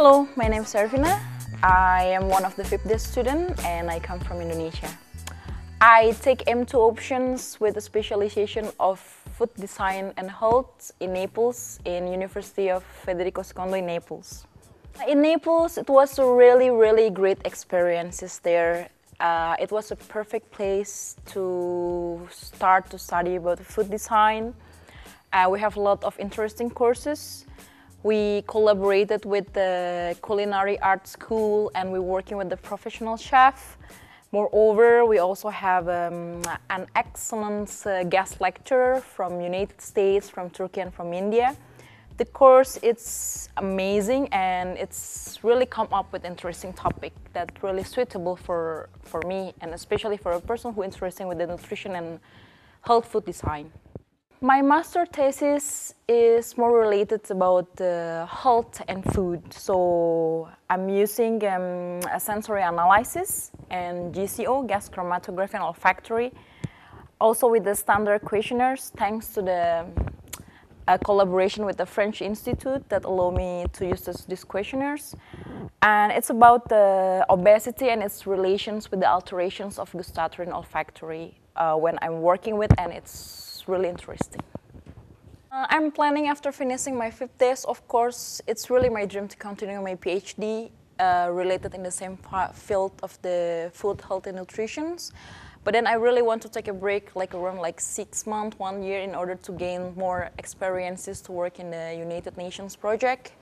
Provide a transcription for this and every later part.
Hello, my name is Servina. I am one of the FIPDES students and I come from Indonesia. I take M2 options with a specialization of food design and health in Naples in University of Federico II in Naples. In Naples, it was a really, really great experiences there. Uh, it was a perfect place to start to study about food design. Uh, we have a lot of interesting courses. We collaborated with the Culinary Arts School and we're working with the professional chef. Moreover, we also have um, an excellent uh, guest lecturer from United States, from Turkey and from India. The course it's amazing and it's really come up with interesting topic that really suitable for, for me and especially for a person who is interested with the nutrition and health food design. My master thesis is more related about uh, health and food. So I'm using um, a sensory analysis and GCO, gas chromatography and olfactory. Also with the standard questionnaires, thanks to the uh, collaboration with the French Institute that allow me to use this, these questionnaires. And it's about the obesity and its relations with the alterations of gustatory and olfactory uh, when I'm working with, and it's really interesting. Uh, I'm planning after finishing my FIPDES, of course, it's really my dream to continue my PhD uh, related in the same field of the food, health, and nutrition. But then I really want to take a break, like around like six months, one year, in order to gain more experiences to work in the United Nations project,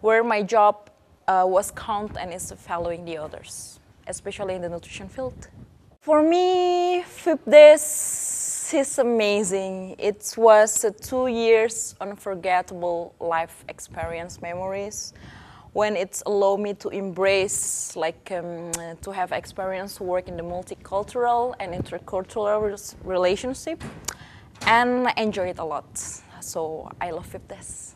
where my job uh, was count and is following the others, especially in the nutrition field. For me, FIPDES is amazing. It was two years unforgettable life experience memories when it's allowed me to embrace, like um, to have experience to work in the multicultural and intercultural relationship and enjoy it a lot. So I love FIPDES.